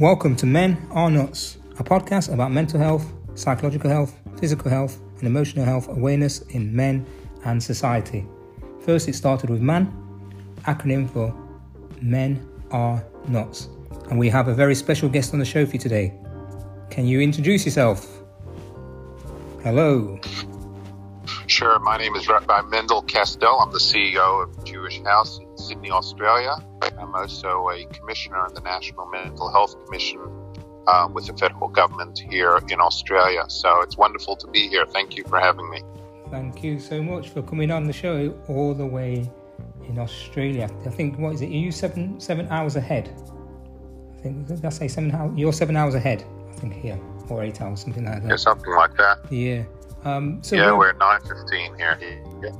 Welcome to Men Are Nuts, a podcast about mental health, psychological health, physical health, and emotional health awareness in men and society. First, it started with MAN, acronym for Men Are Nuts. And we have a very special guest on the show for you today. Can you introduce yourself? Hello. Sure. My name is Rabbi Mendel Kastel. I'm the CEO of Jewish House in Sydney, Australia. I'm also a commissioner in the National Mental Health Commission um, with the federal government here in Australia. So it's wonderful to be here. Thank you for having me. Thank you so much for coming on the show all the way in Australia. I think what is it? Are you seven seven hours ahead? I think did I say seven hours? You're seven hours ahead. I think here or eight hours, something like that. Yeah, something like that. Yeah. Um, so yeah, we're at nine fifteen here. Yeah.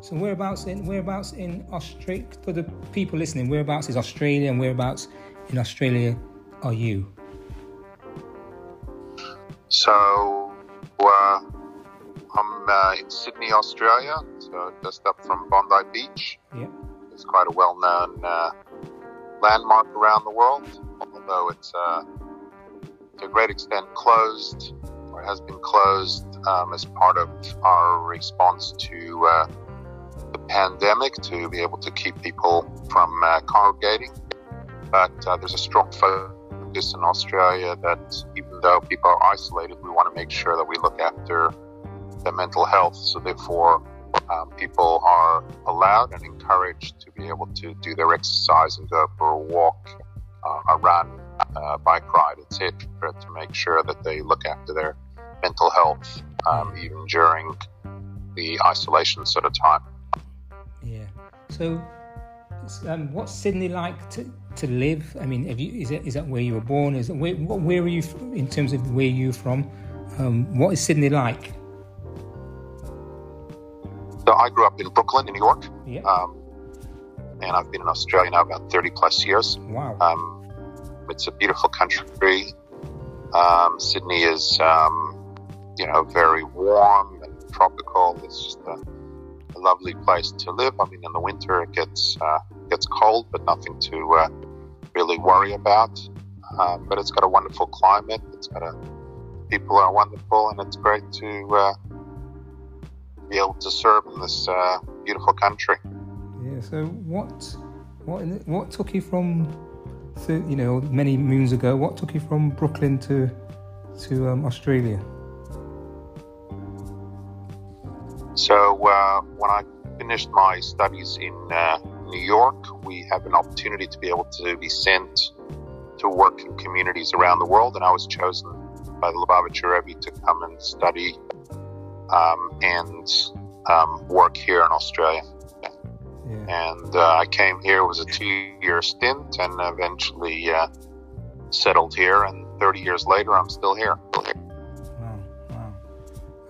So whereabouts in whereabouts in Australia for the people listening? Whereabouts is Australia, and whereabouts in Australia are you? So uh, I'm uh, in Sydney, Australia. So just up from Bondi Beach. Yeah. It's quite a well-known uh, landmark around the world, although it's uh, to a great extent closed or has been closed um, as part of our response to uh, the pandemic to be able to keep people from uh, congregating. But uh, there's a strong focus in Australia that even though people are isolated, we want to make sure that we look after their mental health. So therefore, um, people are allowed and encouraged to be able to do their exercise and go for a walk, uh, a run, uh, bike ride, etc., to make sure that they look after their mental health um, even during the isolation sort of time. So, um, what's Sydney like to, to live? I mean, have you, is, it, is that where you were born? Is it, where, where are you in terms of where you're from? Um, what is Sydney like? So I grew up in Brooklyn, in New York. Yeah. Um, and I've been in Australia now about 30 plus years. Wow. Um, it's a beautiful country. Um, Sydney is, um, you know, very warm and tropical. It's just a, a, lovely place to live. I mean, in the winter it gets uh, gets cold, but nothing to uh, really worry about. Um, but it's got a wonderful climate. It's got a people are wonderful, and it's great to uh, be able to serve in this uh, beautiful country. Yeah. So what what what took you from you know many moons ago? What took you from Brooklyn to to um, Australia? So uh, when I finished my studies in uh, New York, we have an opportunity to be able to be sent to work in communities around the world, and I was chosen by the Lubavitcher Rebbe to come and study um, and um, work here in Australia. Yeah. And uh, I came here, it was a two year stint, and eventually uh, settled here. And 30 years later, I'm still here. Wow, wow.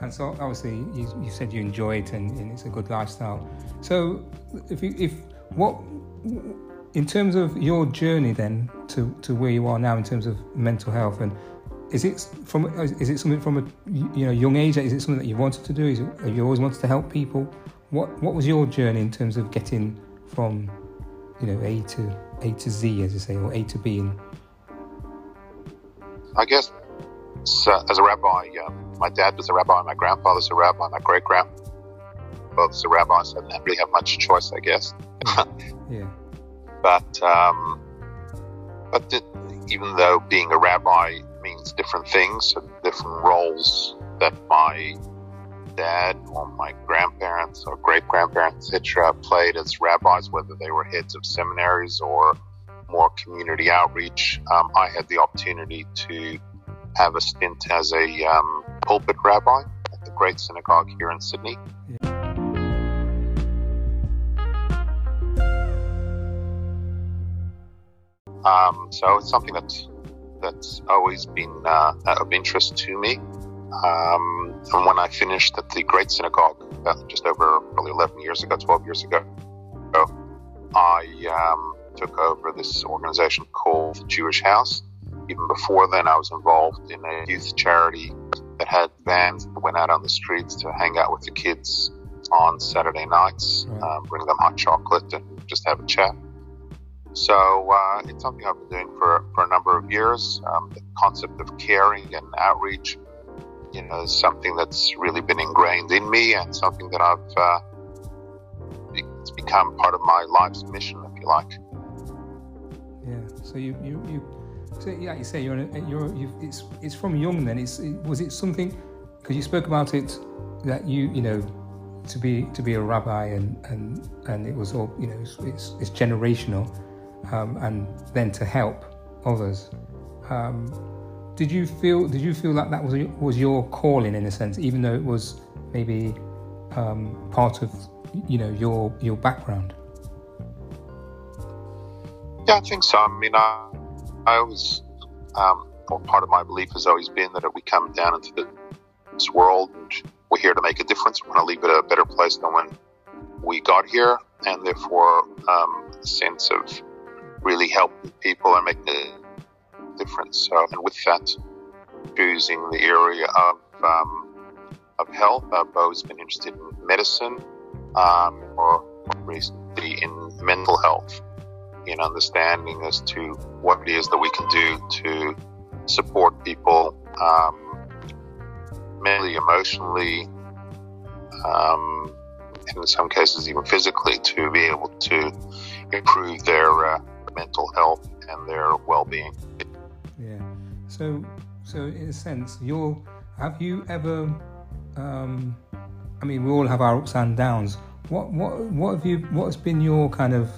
And so obviously you, you said you enjoy it and, and it's a good lifestyle. So if you, if what in terms of your journey then to, to where you are now in terms of mental health and is it from is it something from a you know young age is it something that you wanted to do? Is it, have you always wanted to help people? What what was your journey in terms of getting from you know A to A to Z as you say or A to B and I guess so, as a rabbi, uh, my dad was a rabbi, my grandfather's a rabbi, my great grandfather's a rabbi, so I didn't really have much choice, I guess. yeah but um, but even though being a rabbi means different things, and different roles that my dad or my grandparents or great grandparents, etc., played as rabbis, whether they were heads of seminaries or more community outreach. Um, I had the opportunity to have a stint as a um, pulpit rabbi at the Great Synagogue here in Sydney. Um, so it's something that's that's always been uh, of interest to me. Um, and when I finished at the Great Synagogue, just over probably 11 years ago, 12 years ago, I um, took over this organization called Jewish House. Even before then, I was involved in a youth charity that had vans that went out on the streets to hang out with the kids on Saturday nights, Right. um, bring them hot chocolate and just have a chat. So uh, it's something I've been doing for, for a number of years. Um, the concept of caring and outreach, you know, is something that's really been ingrained in me and something that I've uh, it's become part of my life's mission, if you like. Yeah. So you you, you so yeah, you say you're you're you it's it's from young. Then it's it, was it something because you spoke about it that you you know to be to be a rabbi and and and it was all you know it's it's, it's generational um, and then to help others. Um, did you feel? Did you feel like that was was your calling in a sense, even though it was maybe um, part of you know your your background? Yeah, I think so. I mean, I, I always, um, part of my belief has always been that we come down into this world and we're here to make a difference. We want to leave it a better place than when we got here, and therefore, um, sense of really helping people and making a difference. So, and with that, choosing the area of um, of health. I've always been interested in medicine, um, or recently in mental health, in understanding as to what it is that we can do to support people um, mentally, emotionally, um, and in some cases even physically, to be able to improve their uh, mental health and their well-being. Yeah. So, so in a sense, you're. Have you ever? Um, I mean, we all have our ups and downs. What, what, what have you? What has been your kind of,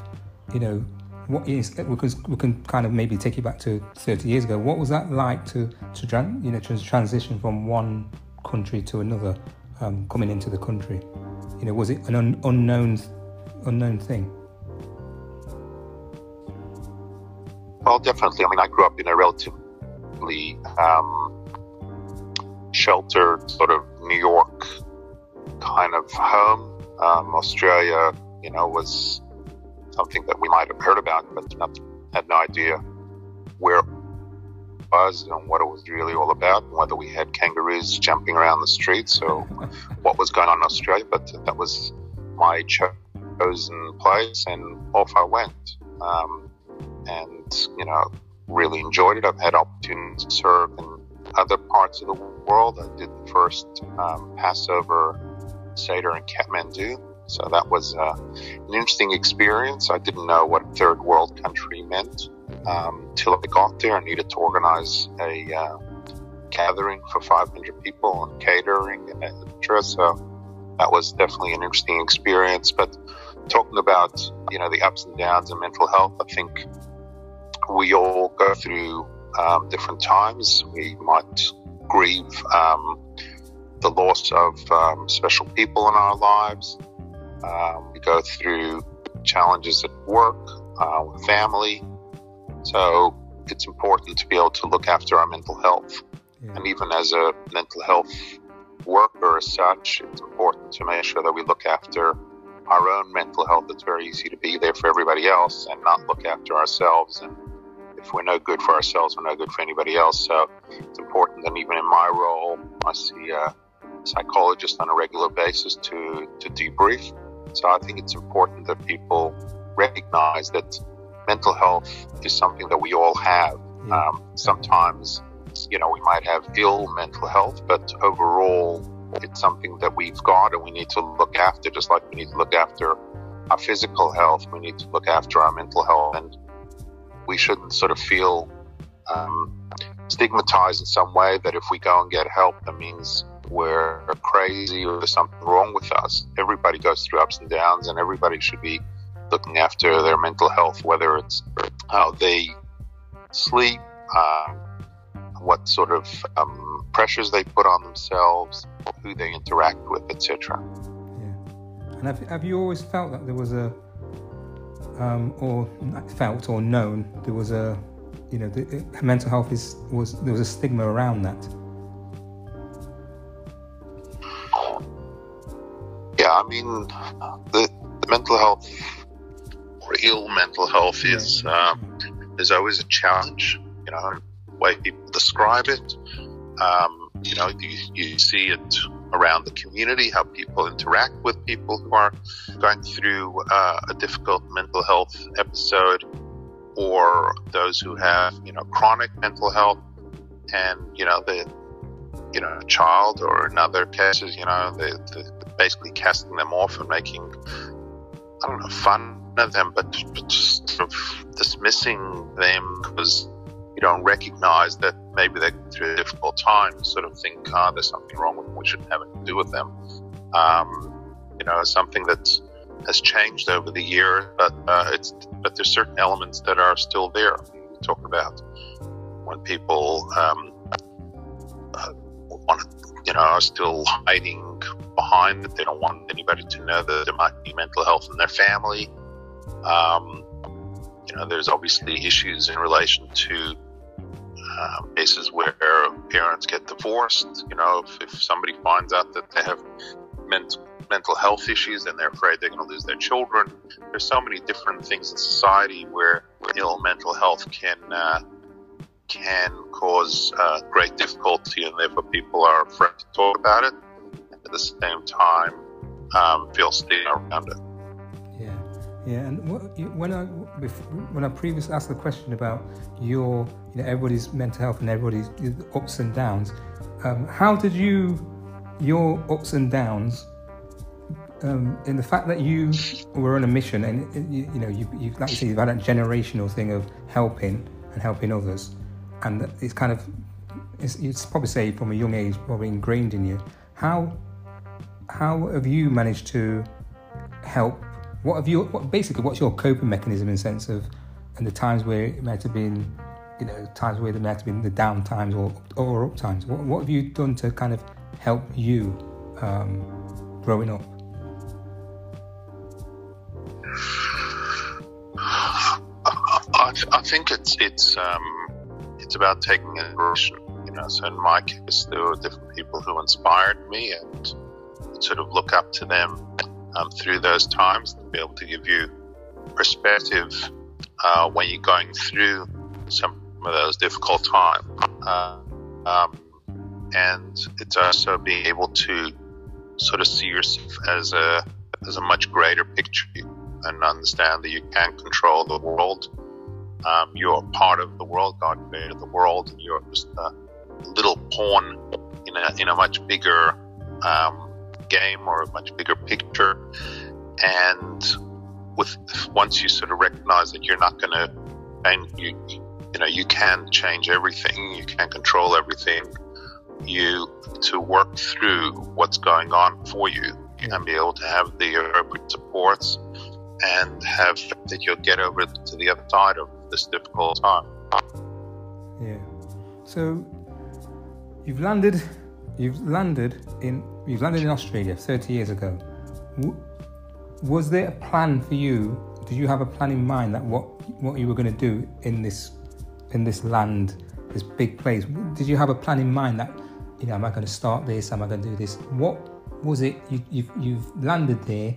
you know, what is because we can kind of maybe take you back to 30 years ago. What was that like to to you know to transition from one country to another, um, coming into the country? You know, was it an un- unknown unknown thing? Well, definitely. I mean, I grew up in a relatively um, sheltered sort of New York kind of home. Um, Australia, you know, was something that we might have heard about, but not, had no idea where it was and what it was really all about, and whether we had kangaroos jumping around the streets or what was going on in Australia. But that was my chosen place, and off I went. Um, and you know really enjoyed it. I've had opportunities to serve in other parts of the world. I did the first um, Passover Seder in Kathmandu, so that was uh, an interesting experience. I didn't know what third world country meant um, till I got there. I needed to organize a uh, gathering for 500 people and catering and etc. So that was definitely an interesting experience. But talking about you know the ups and downs of mental health, I think we all go through um, different times. We might grieve um, the loss of um, special people in our lives. Um, we go through challenges at work, uh, with family. So it's important to be able to look after our mental health. Yeah. And even as a mental health worker as such, it's important to make sure that we look after our own mental health. It's very easy to be there for everybody else and not look after ourselves and if we're no good for ourselves, we're no good for anybody else. So it's important And even in my role, I see a psychologist on a regular basis to, to debrief. So I think it's important that people recognize that mental health is something that we all have. Um, sometimes, you know, we might have ill mental health, but overall, it's something that we've got and we need to look after, just like we need to look after our physical health. We need to look after our mental health. And we shouldn't sort of feel um, stigmatized in some way that if we go and get help, that means we're crazy or there's something wrong with us. Everybody goes through ups and downs, and everybody should be looking after their mental health, whether it's how they sleep, uh, what sort of um, pressures they put on themselves, who they interact with, etc. Yeah. And have, have you always felt that there was a um, or felt or known there was a you know the, mental health is was there was a stigma around that mean the, the mental health or ill mental health is um, there's always a challenge you know the way people describe it um, you know you, you see it around the community, how people interact with people who are going through uh, a difficult mental health episode. or those who have, you know, chronic mental health, and you know, the, you know, a child, or in other cases, you know, the. they basically casting them off and making, I don't know, fun of them, but, but just sort of dismissing them because you don't recognize that maybe they're through a difficult time. Sort of think, ah, oh, there's something wrong with them. We shouldn't have anything to do with them. Um, you know, something that has changed over the years, but uh, it's but there's certain elements that are still there. We talk about when people um, uh, want, you know, are still hiding behind that they don't want anybody to know that there might be mental health in their family. Um, you know, there's obviously issues in relation to uh, cases where parents get divorced. You know, if, if somebody finds out that they have mental mental health issues and they're afraid they're going to lose their children. There's so many different things in society where ill mental health can uh, can cause uh, great difficulty, and therefore people are afraid to talk about it. At the same time, um, feel stigma around it. Yeah, yeah, and when I when I previously asked the question about your you know everybody's mental health and everybody's ups and downs, um, how did you your ups and downs um, in the fact that you were on a mission and you, you know you, you like you say you've had that generational thing of helping and helping others, and it's kind of it's, probably say from a young age probably ingrained in you. How how have you managed to help what have you? What, basically, what's your coping mechanism in sense of, and the times where it might have been, you know, times where there might have been the down times or or up times. What, what have you done to kind of help you um, growing up? I, I think it's it's um, it's about taking inspiration. You know, so in my case, there were different people who inspired me, and sort of look up to them um, through those times to be able to give you perspective uh, when you're going through some of those difficult times. Uh, um, and it's also being able to sort of see yourself as a as a much greater picture and understand that you can't control the world. Um, you're part of the world. God created the world, and you're just a little pawn in a in a much bigger um, game or a much bigger picture. And with once you sort of recognize that you're not going to, and you you know you can change everything, you can control everything. You to work through what's going on for you and be able to have the appropriate supports and have that you'll get over to the other side of this difficult time. Yeah. So you've landed you've landed in you've landed in Australia 30 years ago. Was there a plan for you? Did you have a plan in mind that what what you were going to do in this in this land, this big place? Did you have a plan in mind that you know, am I going to start this? Am I going to do this? What was it? You, you've, you've landed there.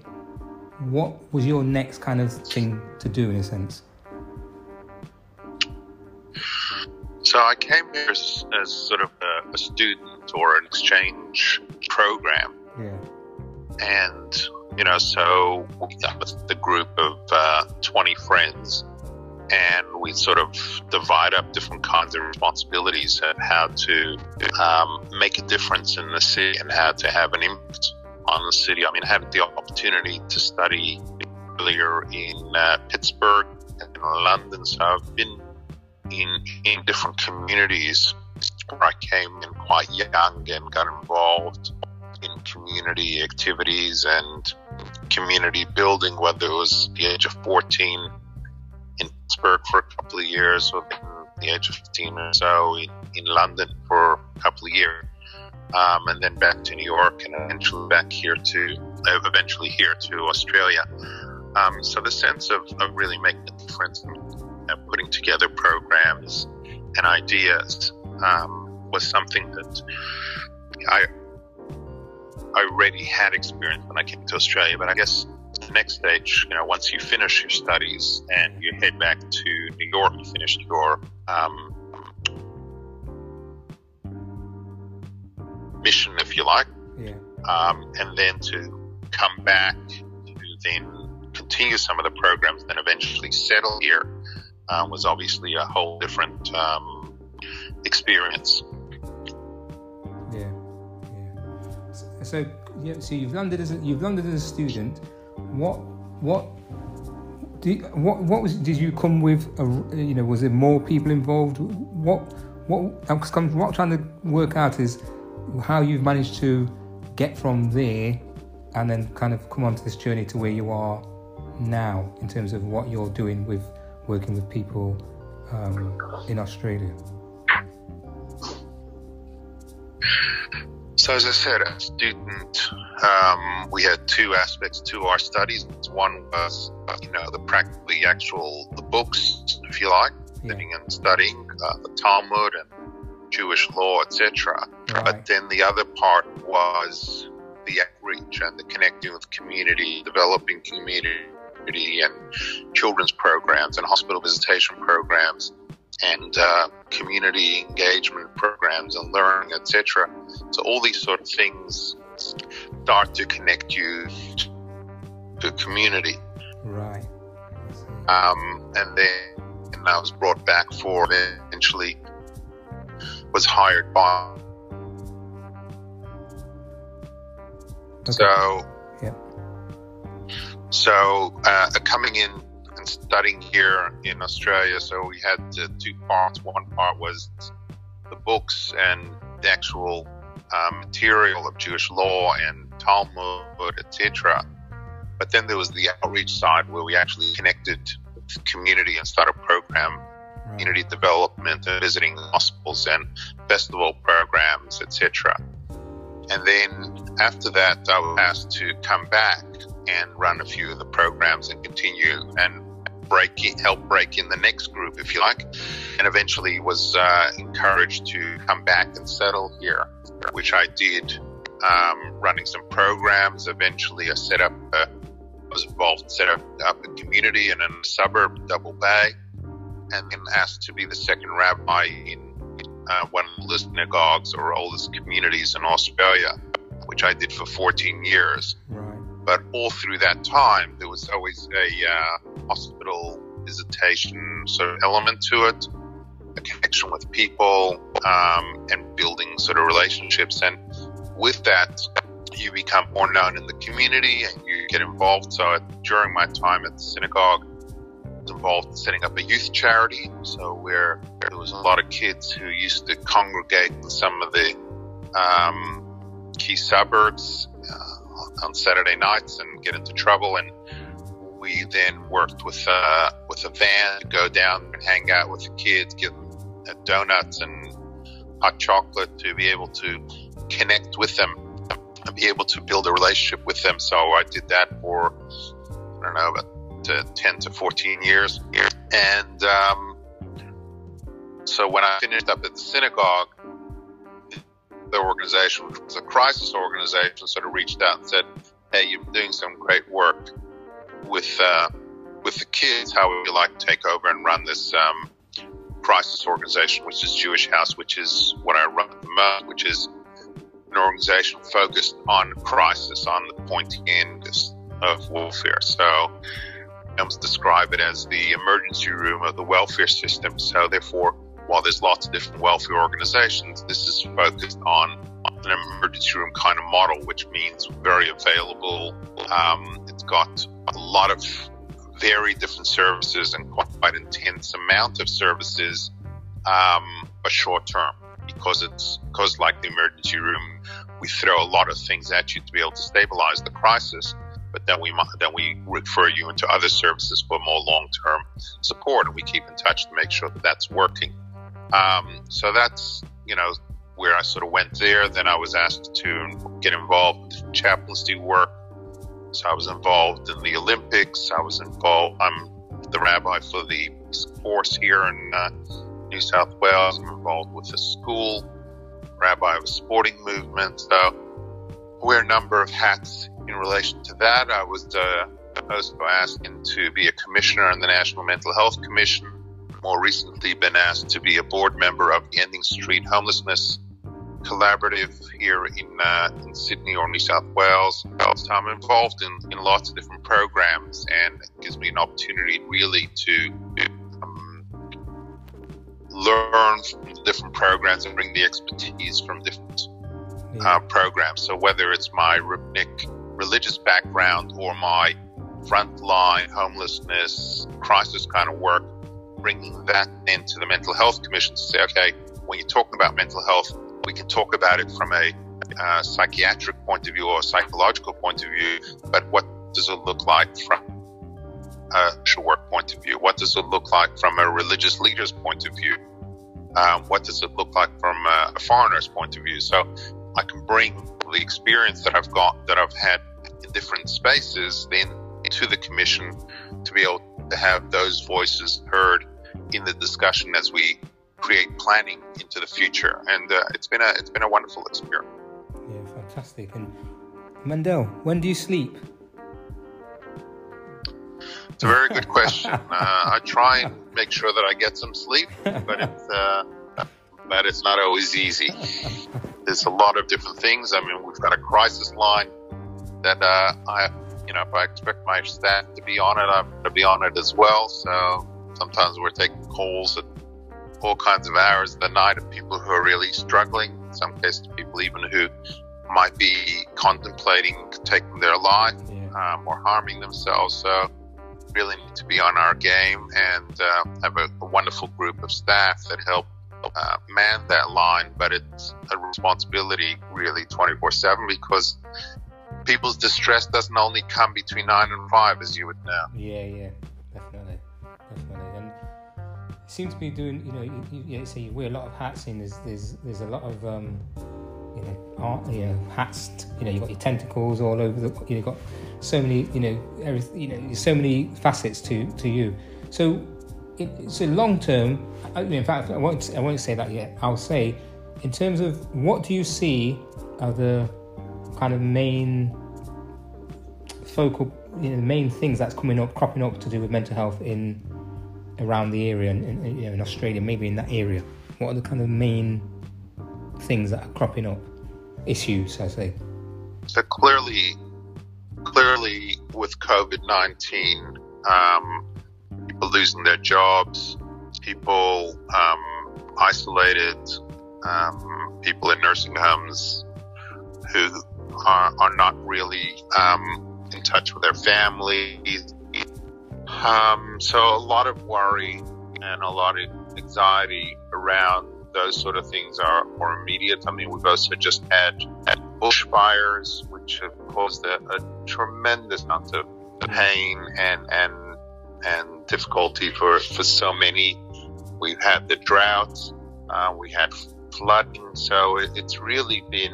What was your next kind of thing to do in a sense? So I came here as, as sort of a, a, student or an exchange program. Yeah. And, you know, so we got with the group of uh, 20 friends and we sort of divide up different kinds of responsibilities and how to um, make a difference in the city and how to have an impact on the city. I mean, I had the opportunity to study earlier in uh, Pittsburgh and in London, so I've been in in different communities I came in quite young and got involved in community activities and community building, whether it was the age of 14 in Pittsburgh for a couple of years, or the age of 15 or so in, in London for a couple of years, um, and then back to New York, and eventually back here to uh, eventually here to Australia. Um, so the sense of, of really making a difference and putting together programs and ideas um, was something that I I already had experience when I came to Australia. But I guess the next stage, you know, once you finish your studies and you head back to New York, you finish your um, mission, if you like, yeah. um, and then to come back to then continue some of the programs, then eventually settle here um, was obviously a whole different um, experience. So, yeah, so you've landed as a, you've landed as a student. What what did, what what was did you come with? A, you know, was there more people involved? What what I'm, what I'm trying to work out is how you've managed to get from there and then kind of come onto this journey to where you are now in terms of what you're doing with working with people um, in Australia. So, as I said, as a student, um, we had two aspects to our studies. One was, you know, the practically actual the books, if you like, yeah. and studying uh, the Talmud and Jewish law, etc. Right. But then the other part was the outreach and the connecting with community, developing community and children's programs and hospital visitation programs and uh, community engagement programs and learning, etc. So all these sort of things start to connect you to community. Right. Um, and then and I was brought back for eventually was hired by. Okay. So. Yeah. So uh, coming in and studying here in Australia, so we had uh, two parts. One part was the books and the actual uh, material of Jewish law and Talmud, etc. But then there was the outreach side where we actually connected with the community and started a program, right. community development, and visiting hospitals and festival programs, etc. And then after that, I was asked to come back and run a few of the programs and continue and break in, help break in the next group, if you like, and eventually was uh, encouraged to come back and settle here, which I did, um, running some programs. Eventually, I set up, was involved in setting up a community in a suburb, Double Bay, and then asked to be the second rabbi in uh, one of the synagogues or oldest communities in Australia, which I did for 14 years. Right. But all through that time, there was always a uh, hospital visitation sort of element to it, a connection with people, um, and building sort of relationships. And with that, you become more known in the community and you get involved. So during my time at the synagogue, involved in setting up a youth charity. So where there was a lot of kids who used to congregate in some of the um, key suburbs. On Saturday nights and get into trouble. And we then worked with uh, with a van to go down and hang out with the kids, give them uh, donuts and hot chocolate to be able to connect with them and be able to build a relationship with them. So I did that for I don't know about uh, ten to fourteen years, and um, so when I finished up at the synagogue, organization, which was a crisis organization, sort of reached out and said, "Hey, you're doing some great work with uh, with the kids. How would you like to take over and run this um, crisis organization, which is Jewish House, which is what I run at the moment, which is an organization focused on crisis, on the pointing end of welfare. So describe it as the emergency room of the welfare system. So therefore, while there's lots of different welfare organizations, this is focused on an emergency room kind of model, which means very available. Um, it's got a lot of very different services and quite intense amount of services, um, but short term because it's because like the emergency room, we throw a lot of things at you to be able to stabilize the crisis. But then we then we refer you into other services for more long term support, and we keep in touch to make sure that that's working. Um, so that's, you know, where I sort of went there. Then I was asked to get involved with chaplaincy work. So I was involved in the Olympics. I was involved, I'm the rabbi for the force here in uh, New South Wales. I'm involved with the school, rabbi of a sporting movement. So I wear a number of hats in relation to that. I was uh, also asked to be a commissioner in the National Mental Health Commission more recently been asked to be a board member of the Ending Street Homelessness Collaborative here in, uh, in Sydney or New South Wales. So I'm involved in, in lots of different programs and it gives me an opportunity really to um, learn from different programs and bring the expertise from different uh, programs. So whether it's my religious background or my frontline homelessness crisis kind of work, bringing that into the mental health commission to say, okay, when you're talking about mental health, we can talk about it from a uh, psychiatric point of view or a psychological point of view, but what does it look like from a social work point of view? What does it look like from a religious leader's point of view? Um, what does it look like from a foreigner's point of view? So I can bring the experience that I've got, that I've had in different spaces, then to the commission to be able to have those voices heard in the discussion as we create planning into the future. And uh, it's been a it's been a wonderful experience. Yeah, fantastic. And Mandel, when do you sleep? It's a very good question. uh, I try and make sure that I get some sleep, but it's uh, but it's not always easy. There's a lot of different things. I mean, we've got a crisis line that uh, I, you know, if I expect my staff to be on it, I'm going to be on it as well. So sometimes we're taking calls at all kinds of hours of the night of people who are really struggling. In some cases, people even who might be contemplating taking their life yeah. um, or harming themselves. So really need to be on our game and uh, have a, a, wonderful group of staff that help uh, man that line. But it's a responsibility really 24 7 because people's distress doesn't only come between nine and five, as you would know. Yeah, yeah, definitely, definitely. And seem to be doing, you know, you, you, you, say you wear a lot of hats, and there's there's there's a lot of um, you know, art, you know, hats. You know, you got your tentacles all over the. You know, got so many, you know, everything. You know, so many facets to to you. So, it, so long term. In fact, I won't I won't say that yet. I'll say, in terms of what do you see are the kind of main focal, you know, the main things that's coming up, cropping up to do with mental health in around the area and in, you know, in Australia, maybe in that area. What are the kind of main things that are cropping up, issues, I say. So clearly, clearly with COVID nineteen, um, people losing their jobs, people um, isolated, um, people in nursing homes who are, are not really um, in touch with their families. Um, so a lot of worry and a lot of anxiety around those sort of things are more immediate. I mean, we've also just had, had bushfires, which have caused a, a tremendous amount of pain and and and difficulty for, for so many. We've had the droughts, uh, we had flooding, so it, it's really been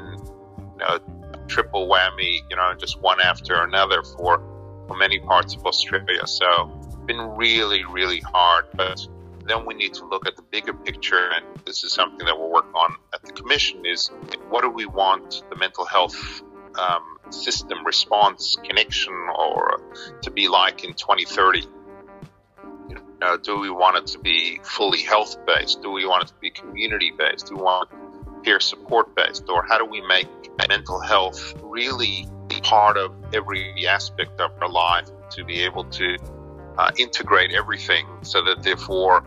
you know triple whammy, you know, just one after another for for many parts of Australia. So been really really hard, but then we need to look at the bigger picture, and this is something that we're working on at the commission: is what do we want the mental health um, system response connection or to be like in 2030? You know, do we want it to be fully health based? Do we want it to be community based? Do we want peer support based? Or how do we make mental health really part of every aspect of our life to be able to uh, integrate everything so that therefore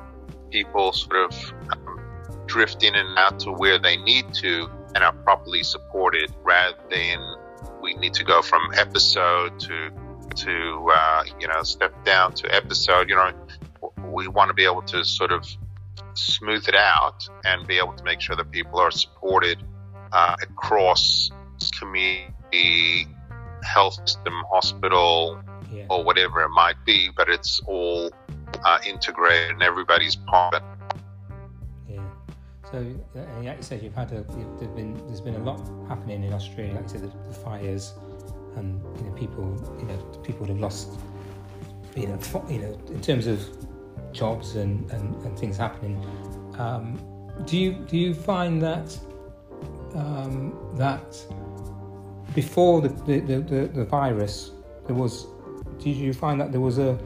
people sort of um, drift in and out to where they need to and are properly supported rather than we need to go from episode to to uh, you know step down to episode you know. We want to be able to sort of smooth it out and be able to make sure that people are supported uh, across community health system hospital yeah. or whatever it might be but it's all uh, integrated and everybody's part of it. Yeah. So, uh, like you said, you've had a, you've, there's been there's been a lot happening in Australia. Like you said, the, the fires, and you know people, you know people have lost, you know, you know, in terms of jobs and, and, and things happening. Um, do you do you find that um, that before the the, the, the virus there was did you find that there was a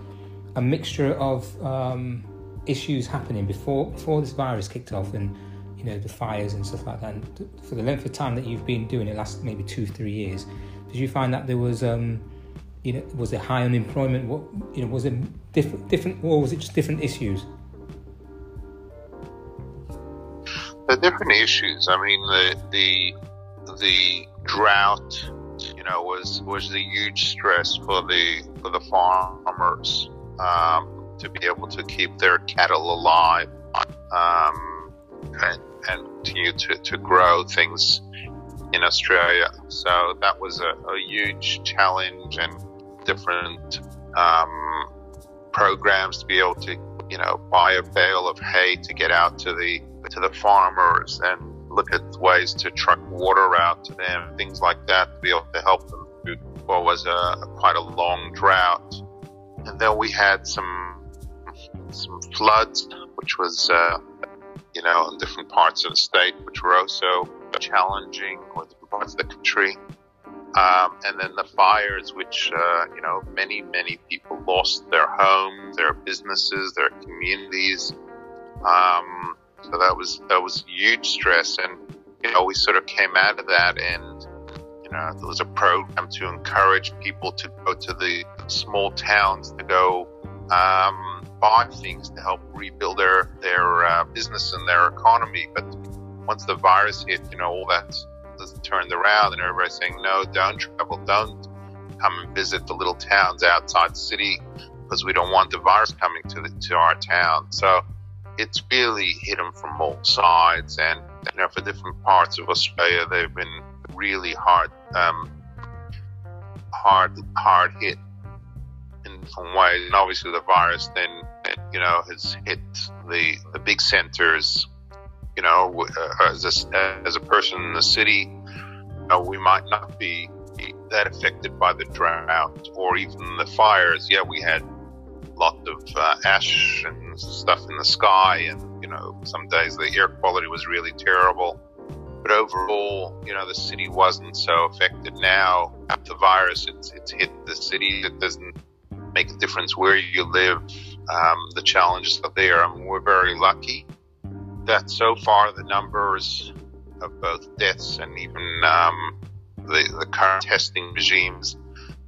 a mixture of um, issues happening before before this virus kicked off and you know the fires and stuff like that. And for the length of time that you've been doing it, last maybe two three years, did you find that there was um, you know was there high unemployment? What you know was it different different or was it just different issues? the different issues. I mean, the the the drought, you know, was was a huge stress for the for the farmers um, to be able to keep their cattle alive um, and, and continue to, to grow things in Australia. So that was a, a huge challenge and different um, programs to be able to, you know, buy a bale of hay to get out to the to the farmers and look at ways to truck water out to them, things like that, to be able to help them through what was a quite a long drought. And then we had some some floods, which was uh, you know in different parts of the state, which were also challenging with parts of the country. Um, and then the fires, which uh, you know many many people lost their homes, their businesses, their communities. Um, so that was that was huge stress, and you know we sort of came out of that, and you know there was a program to encourage people to go to the small towns to go um, buy things to help rebuild their their uh, business and their economy. But once the virus hit, you know all that turned around, and everybody's saying no, don't travel, don't come and visit the little towns outside the city because we don't want the virus coming to the, to our town. So it's really hit them from all sides, and you know for different parts of Australia, they've been really hard, um, hard, hard hit in different ways. And obviously, the virus then you know has hit the the big centers. You know, uh, as a, as a person in the city, you know, we might not be that affected by the drought or even the fires. Yeah, we had lot of uh, ash and stuff in the sky, and you know, some days the air quality was really terrible. But overall, you know, the city wasn't so affected. Now, after the virus, it's, it's hit the city. It doesn't make a difference where you live. Um, the challenges are there. I mean, we're very lucky that so far the numbers of both deaths and even um, the, the current testing regimes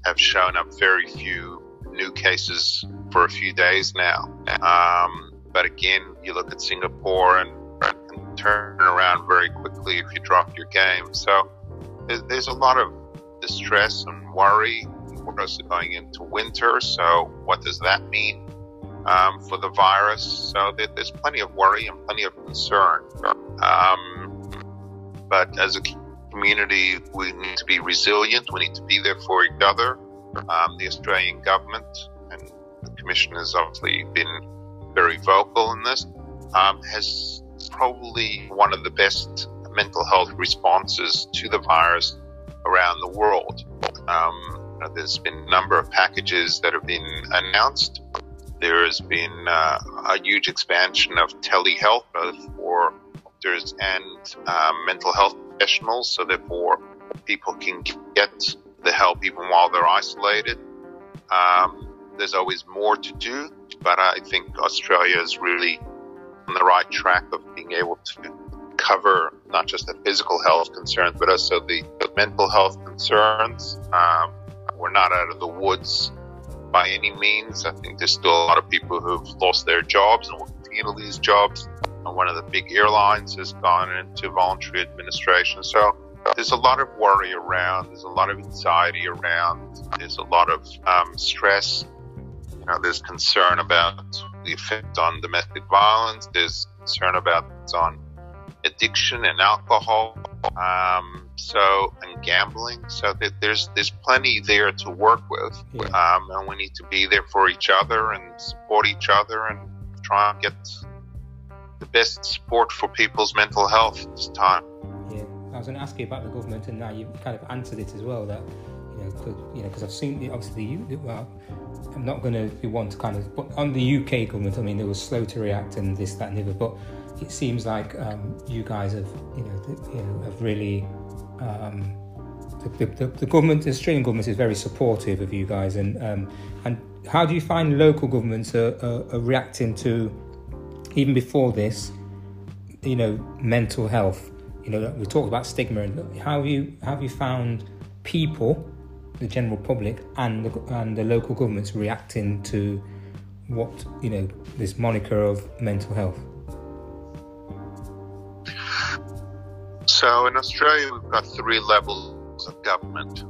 have shown up very few new cases for a few days now. Um, but again, you look at Singapore and, and turn around very quickly if you drop your game. So there's, a lot of distress and worry. We're also going into winter, so what does that mean um, for the virus? So there, there's plenty of worry and plenty of concern. Um, but as a community, we need to be resilient. We need to be there for each other. Um, the Australian government Commission has obviously been very vocal in this, um, has probably one of the best mental health responses to the virus around the world. Um, there's been a number of packages that have been announced. There has been uh, a huge expansion of telehealth, for doctors and um, mental health professionals, so therefore people can get the help even while they're isolated. Um, there's always more to do, but I think Australia is really on the right track of being able to cover not just the physical health concerns, but also the, the mental health concerns. Um, we're not out of the woods by any means. I think there's still a lot of people who've lost their jobs and will continue to lose jobs. And one of the big airlines has gone into voluntary administration. So there's a lot of worry around, there's a lot of anxiety around, there's a lot of um, stress. You know, there's concern about the effect on domestic violence, there's concern about on addiction and alcohol, um, so and gambling. So that there's there's plenty there to work with, yeah. um, and we need to be there for each other and support each other and try and get the best support for people's mental health this time. Yeah, I was going to ask you about the government, and now you've kind of answered it as well. That you know, you know, because I've seen the, obviously you. Well, I'm not going to be one to kind of, but on the UK government, I mean, they were slow to react and this, that, and the other. But it seems like um, you guys have, you know, the, you know, have really. Um, the, the, the, government, the Australian government, is very supportive of you guys, and um, and how do you find local governments are, are, are reacting to, even before this, you know, mental health? you know, we talked about stigma and how have you how have you found people, the general public, and the, and the local governments reacting to what you know this moniker of mental health? So in Australia, we've got three levels of government.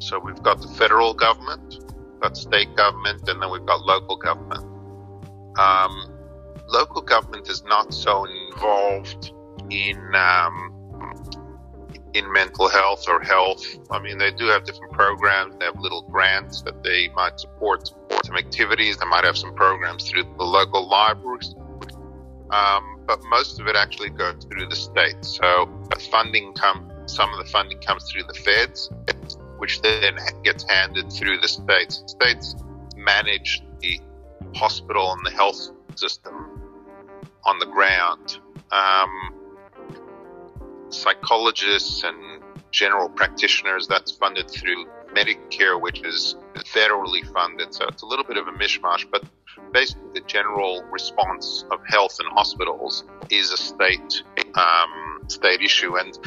So we've got the federal government, we've got state government, and then we've got local government. Um, local government is not so involved in um, in mental health or health. I mean, they do have different programs. They have little grants that they might support some activities. They might have some programs through the local libraries. Um, but most of it actually goes through the state. So the funding come, some of the funding comes through the feds, which then gets handed through the states. States manage the hospital and the health system on the ground. Um, psychologists and general practitioners, that's funded through Medicare, which is federally funded. So it's a little bit of a mishmash, but basically the general response of health and hospitals is a state um, state issue, and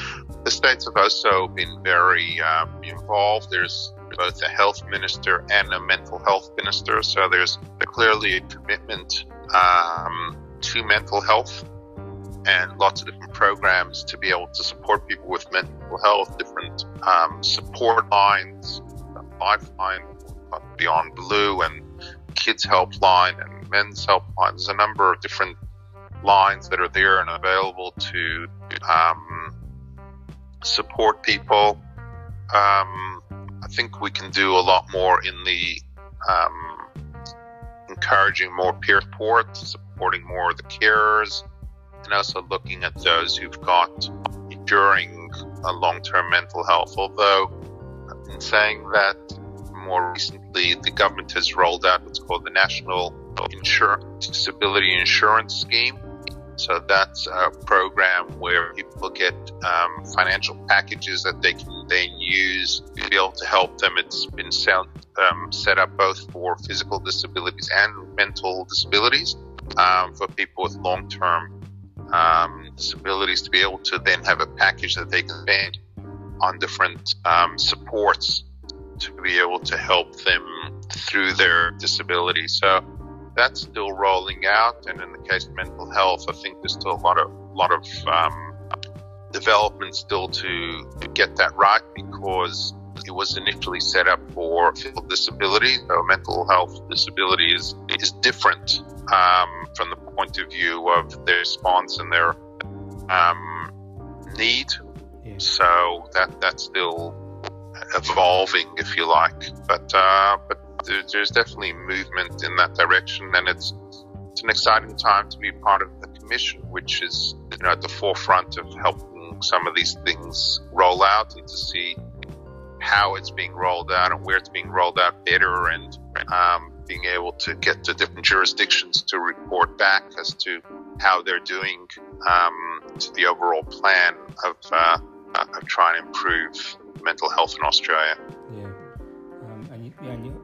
the states have also been very um, involved. There's both a health minister and a mental health minister, so there's clearly a commitment um, to mental health and lots of different programs to be able to support people with mental health, different um, support lines, Lifeline, Beyond Blue, and Kids Helpline and Men's Helpline. There's a number of different lines that are there and available to um, support people. Um, I think we can do a lot more in the um, encouraging more peer support, supporting more of the carers, and also looking at those who've got enduring uh, long-term mental health. Although, in saying that, more recently the government has rolled out what's called the National Insurance Disability Insurance Scheme. So that's a program where people get um, financial packages that they can then use to be able to help them. It's been set, um, set up both for physical disabilities and mental disabilities um, for people with long-term um, disabilities to be able to then have a package that they can spend on different um, supports to be able to help them through their disability. So that's still rolling out, and in the case of mental health, I think there's still a lot of lot of um, development still to, to get that right because it was initially set up for physical disability. So mental health disability is is different um, from the point of view of their response and their um, need. Yeah. So that that's still evolving, if you like. But uh, but there's definitely movement in that direction, and it's it's an exciting time to be part of the commission, which is you know at the forefront of helping some of these things roll out and to see how it's being rolled out and where it's being rolled out better and um, being able to get to different jurisdictions to report back as to how they're doing um, to the overall plan of, uh, of trying to improve mental health in Australia. Yeah, um, and, you, yeah, and you,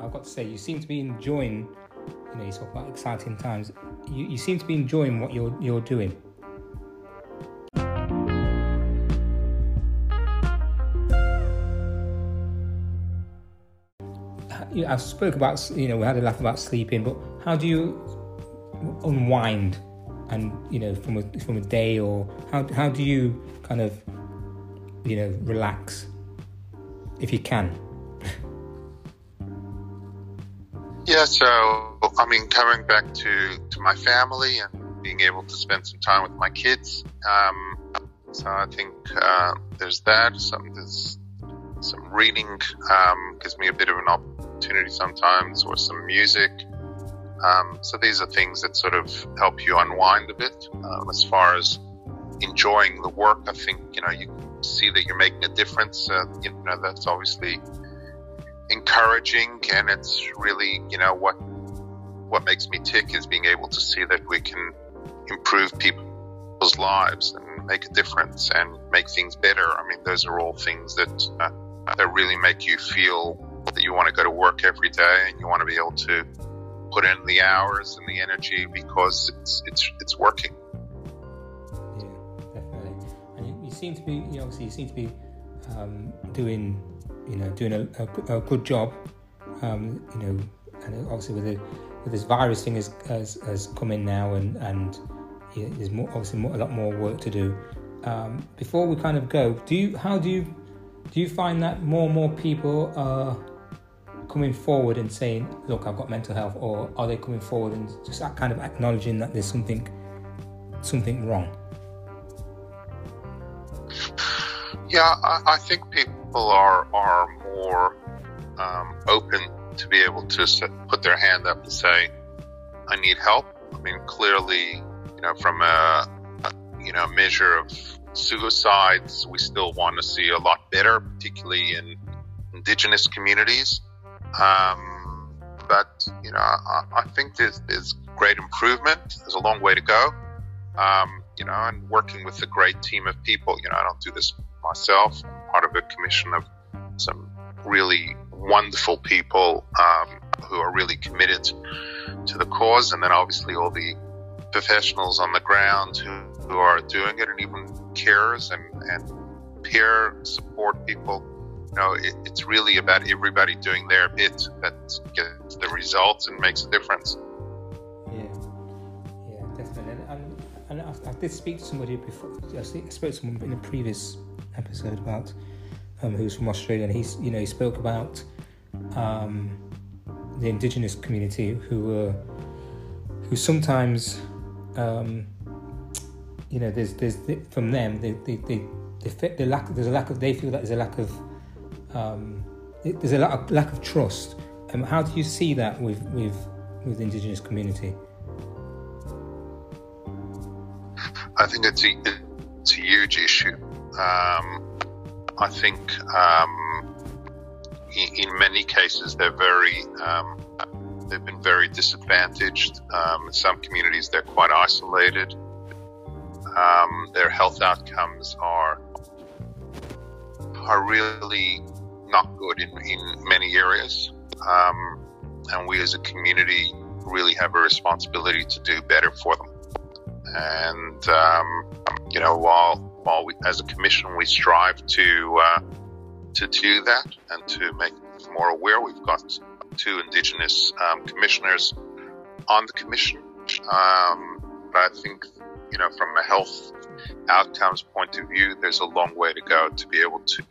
I've got to say, you seem to be enjoying. You know, you talk about exciting times. You, you seem to be enjoying what you're you're doing. I spoke about, you know, we had a laugh about sleeping, but how do you unwind and, you know, from a, from a day or how, how do you kind of, you know, relax if you can? yeah, so, I mean, coming back to, to my family and being able to spend some time with my kids. Um, so I think uh, there's that. Some, there's some reading um, gives me a bit of an op- opportunity sometimes, or some music. Um, so these are things that sort of help you unwind a bit. Um, as far as enjoying the work, I think you know you see that you're making a difference. Uh, you know that's obviously encouraging, and it's really you know what what makes me tick is being able to see that we can improve people's lives and make a difference and make things better. I mean, those are all things that uh, that really make you feel that you want to go to work every day and you want to be able to put in the hours and the energy because it's it's it's working. Yeah, definitely. And you, you seem to be, you know, obviously, you seem to be um, doing, you know, doing a, a, a good job. Um, you know, and obviously with the with this virus thing has has, has come in now, and and yeah, there's more, obviously more, a lot more work to do. um, before we kind of go, do you how do you do you find that more and more people are coming forward and saying, "Look, I've got mental health," or are they coming forward and just kind of acknowledging that there's something something wrong? Yeah, I, I think people are are more um, open to be able to put their hand up and say, "I need help." I mean, clearly, you know, from a, a you know measure of suicides, we still want to see a lot better, particularly in indigenous communities. Um, but you know, I, I, think there's there's great improvement. There's a long way to go. Um, you know, and working with a great team of people. You know, I don't do this myself. I'm part of a commission of some really wonderful people um, who are really committed to the cause, and then obviously all the professionals on the ground who, who are doing it, and even carers and, and peer support people. Know, it, it's really about everybody doing their bit that gets the results and makes a difference. Yeah, yeah, definitely. And, and, and I, I, did speak to somebody before. I spoke to someone in a previous episode about um, who's from Australia, and he's you know he spoke about um, the indigenous community who uh, who sometimes um, you know there's there's from them they they, they, they the lack there's a lack of they feel that there's a lack of um, there's a lack of, lack of trust. Um, how do you see that with with with the indigenous community? I think it's a, it's a huge issue. Um, I think um, in, in, many cases they're very um, they've been very disadvantaged. Um, in some communities they're quite isolated. Their health outcomes are are really not good in, in many areas. Um, and we as a community really have a responsibility to do better for them. And, um, you know, while, while we, as a commission, we strive to, uh, to do that and to make more aware, we've got two Indigenous um, commissioners on the commission. Um, but I think, you know, from a health outcomes point of view, there's a long way to go to be able to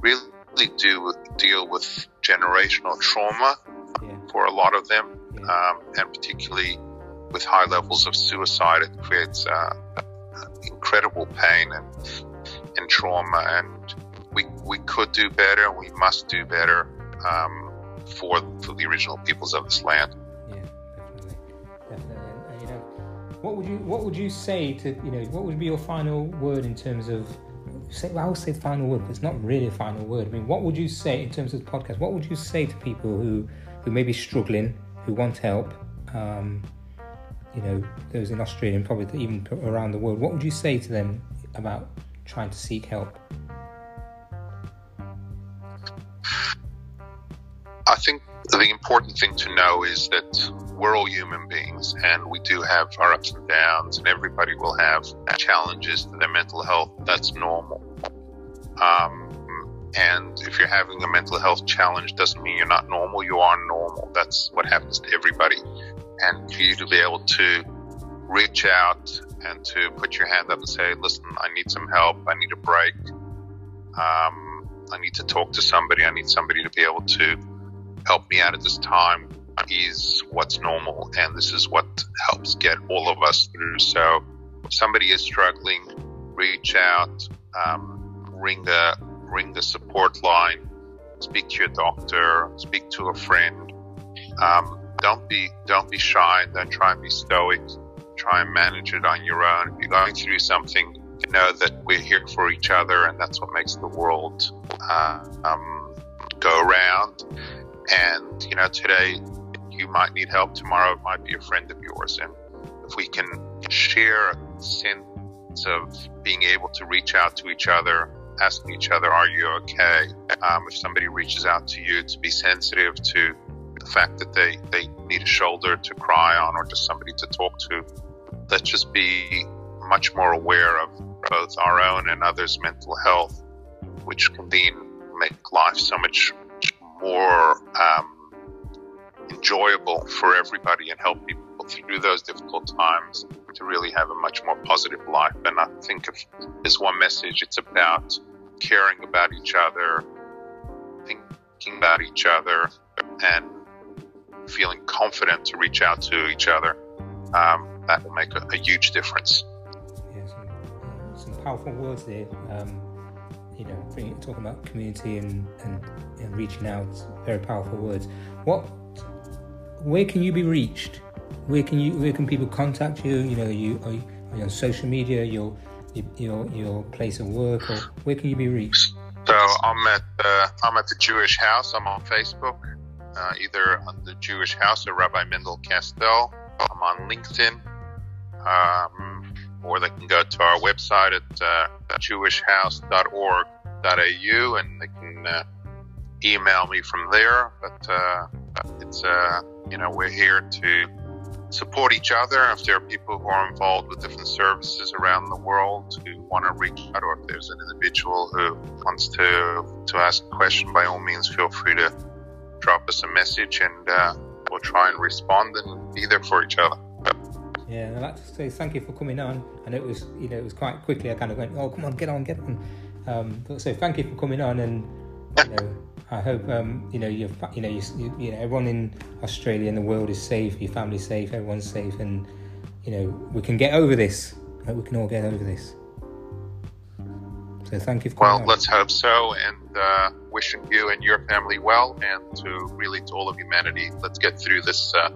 really do deal with generational trauma yeah. for a lot of them, yeah. um, and particularly with high levels of suicide, it creates uh, incredible pain and and trauma. And we we could do better. We must do better um, for for the original peoples of this land. Yeah, definitely, definitely. And, you know, what would you what would you say to you know what would be your final word in terms of I would say the final word, but it's not really a final word. I mean, what would you say in terms of the podcast? What would you say to people who, who may be struggling, who want help? Um, you know, those in Australia and probably even around the world. What would you say to them about trying to seek help? I think the important thing to know is that we're all human beings and we do have our ups and downs, and everybody will have challenges to their mental health. That's normal. Um, and if you're having a mental health challenge, doesn't mean you're not normal. You are normal. That's what happens to everybody. And for you to be able to reach out and to put your hand up and say, listen, I need some help. I need a break. Um, I need to talk to somebody. I need somebody to be able to help me out at this time is what's normal, and this is what helps get all of us through. So, if somebody is struggling, reach out, um, ring the ring the support line, speak to your doctor, speak to a friend. Um, don't be don't be shy. Don't try and be stoic. Try and manage it on your own. If you're going through something, know that we're here for each other, and that's what makes the world uh, um, go around. And you know, today you might need help. Tomorrow it might be a friend of yours. And if we can share a sense of being able to reach out to each other asking each other are you okay? Um, if somebody reaches out to you to be sensitive to the fact that they, they need a shoulder to cry on or just somebody to talk to let's just be much more aware of both our own and others mental health which can then make life so much more um, enjoyable for everybody and help people through those difficult times to really have a much more positive life. And I think if there's one message, it's about caring about each other, thinking about each other, and feeling confident to reach out to each other. Um, that will make a, a huge difference. Yeah, some, uh, some powerful words there. Um, you know, talking about community and, and, and reaching out, very powerful words. What, where can you be reached? Where can you, where can people contact you? You know, you are, you, are you on social media, your, your, your place of work, or where can you be reached? So I'm at uh, I'm at the Jewish House. I'm on Facebook, uh, either on the Jewish House or Rabbi Mendel Kastel. I'm on LinkedIn, um, or they can go to our website at uh, jewishhouse.org.au and they can uh, email me from there. But uh, it's uh, you know we're here to support each other. If there are people who are involved with different services around the world who want to reach out, or if there's an individual who wants to to ask a question, by all means, feel free to drop us a message, and uh, we'll try and respond and be there for each other. Yeah, I'd like to say thank you for coming on. And it was, you know, it was quite quickly. I kind of went, "Oh, come on, get on, get on." Um, but so thank you for coming on, and you know, I hope um, you know you've, you know, you, you know, everyone in Australia and the world is safe. Your family's safe. Everyone's safe, and you know, we can get over this. we can all get over this. So thank you. well, on. let's hope so, and uh, wishing you and your family well, and to really to all of humanity, let's get through this uh,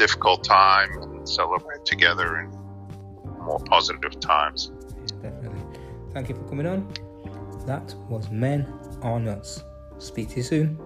difficult time and celebrate together in more positive times. Definitely. Thank you for coming on. That was Men Are Nuts. Speak to you soon.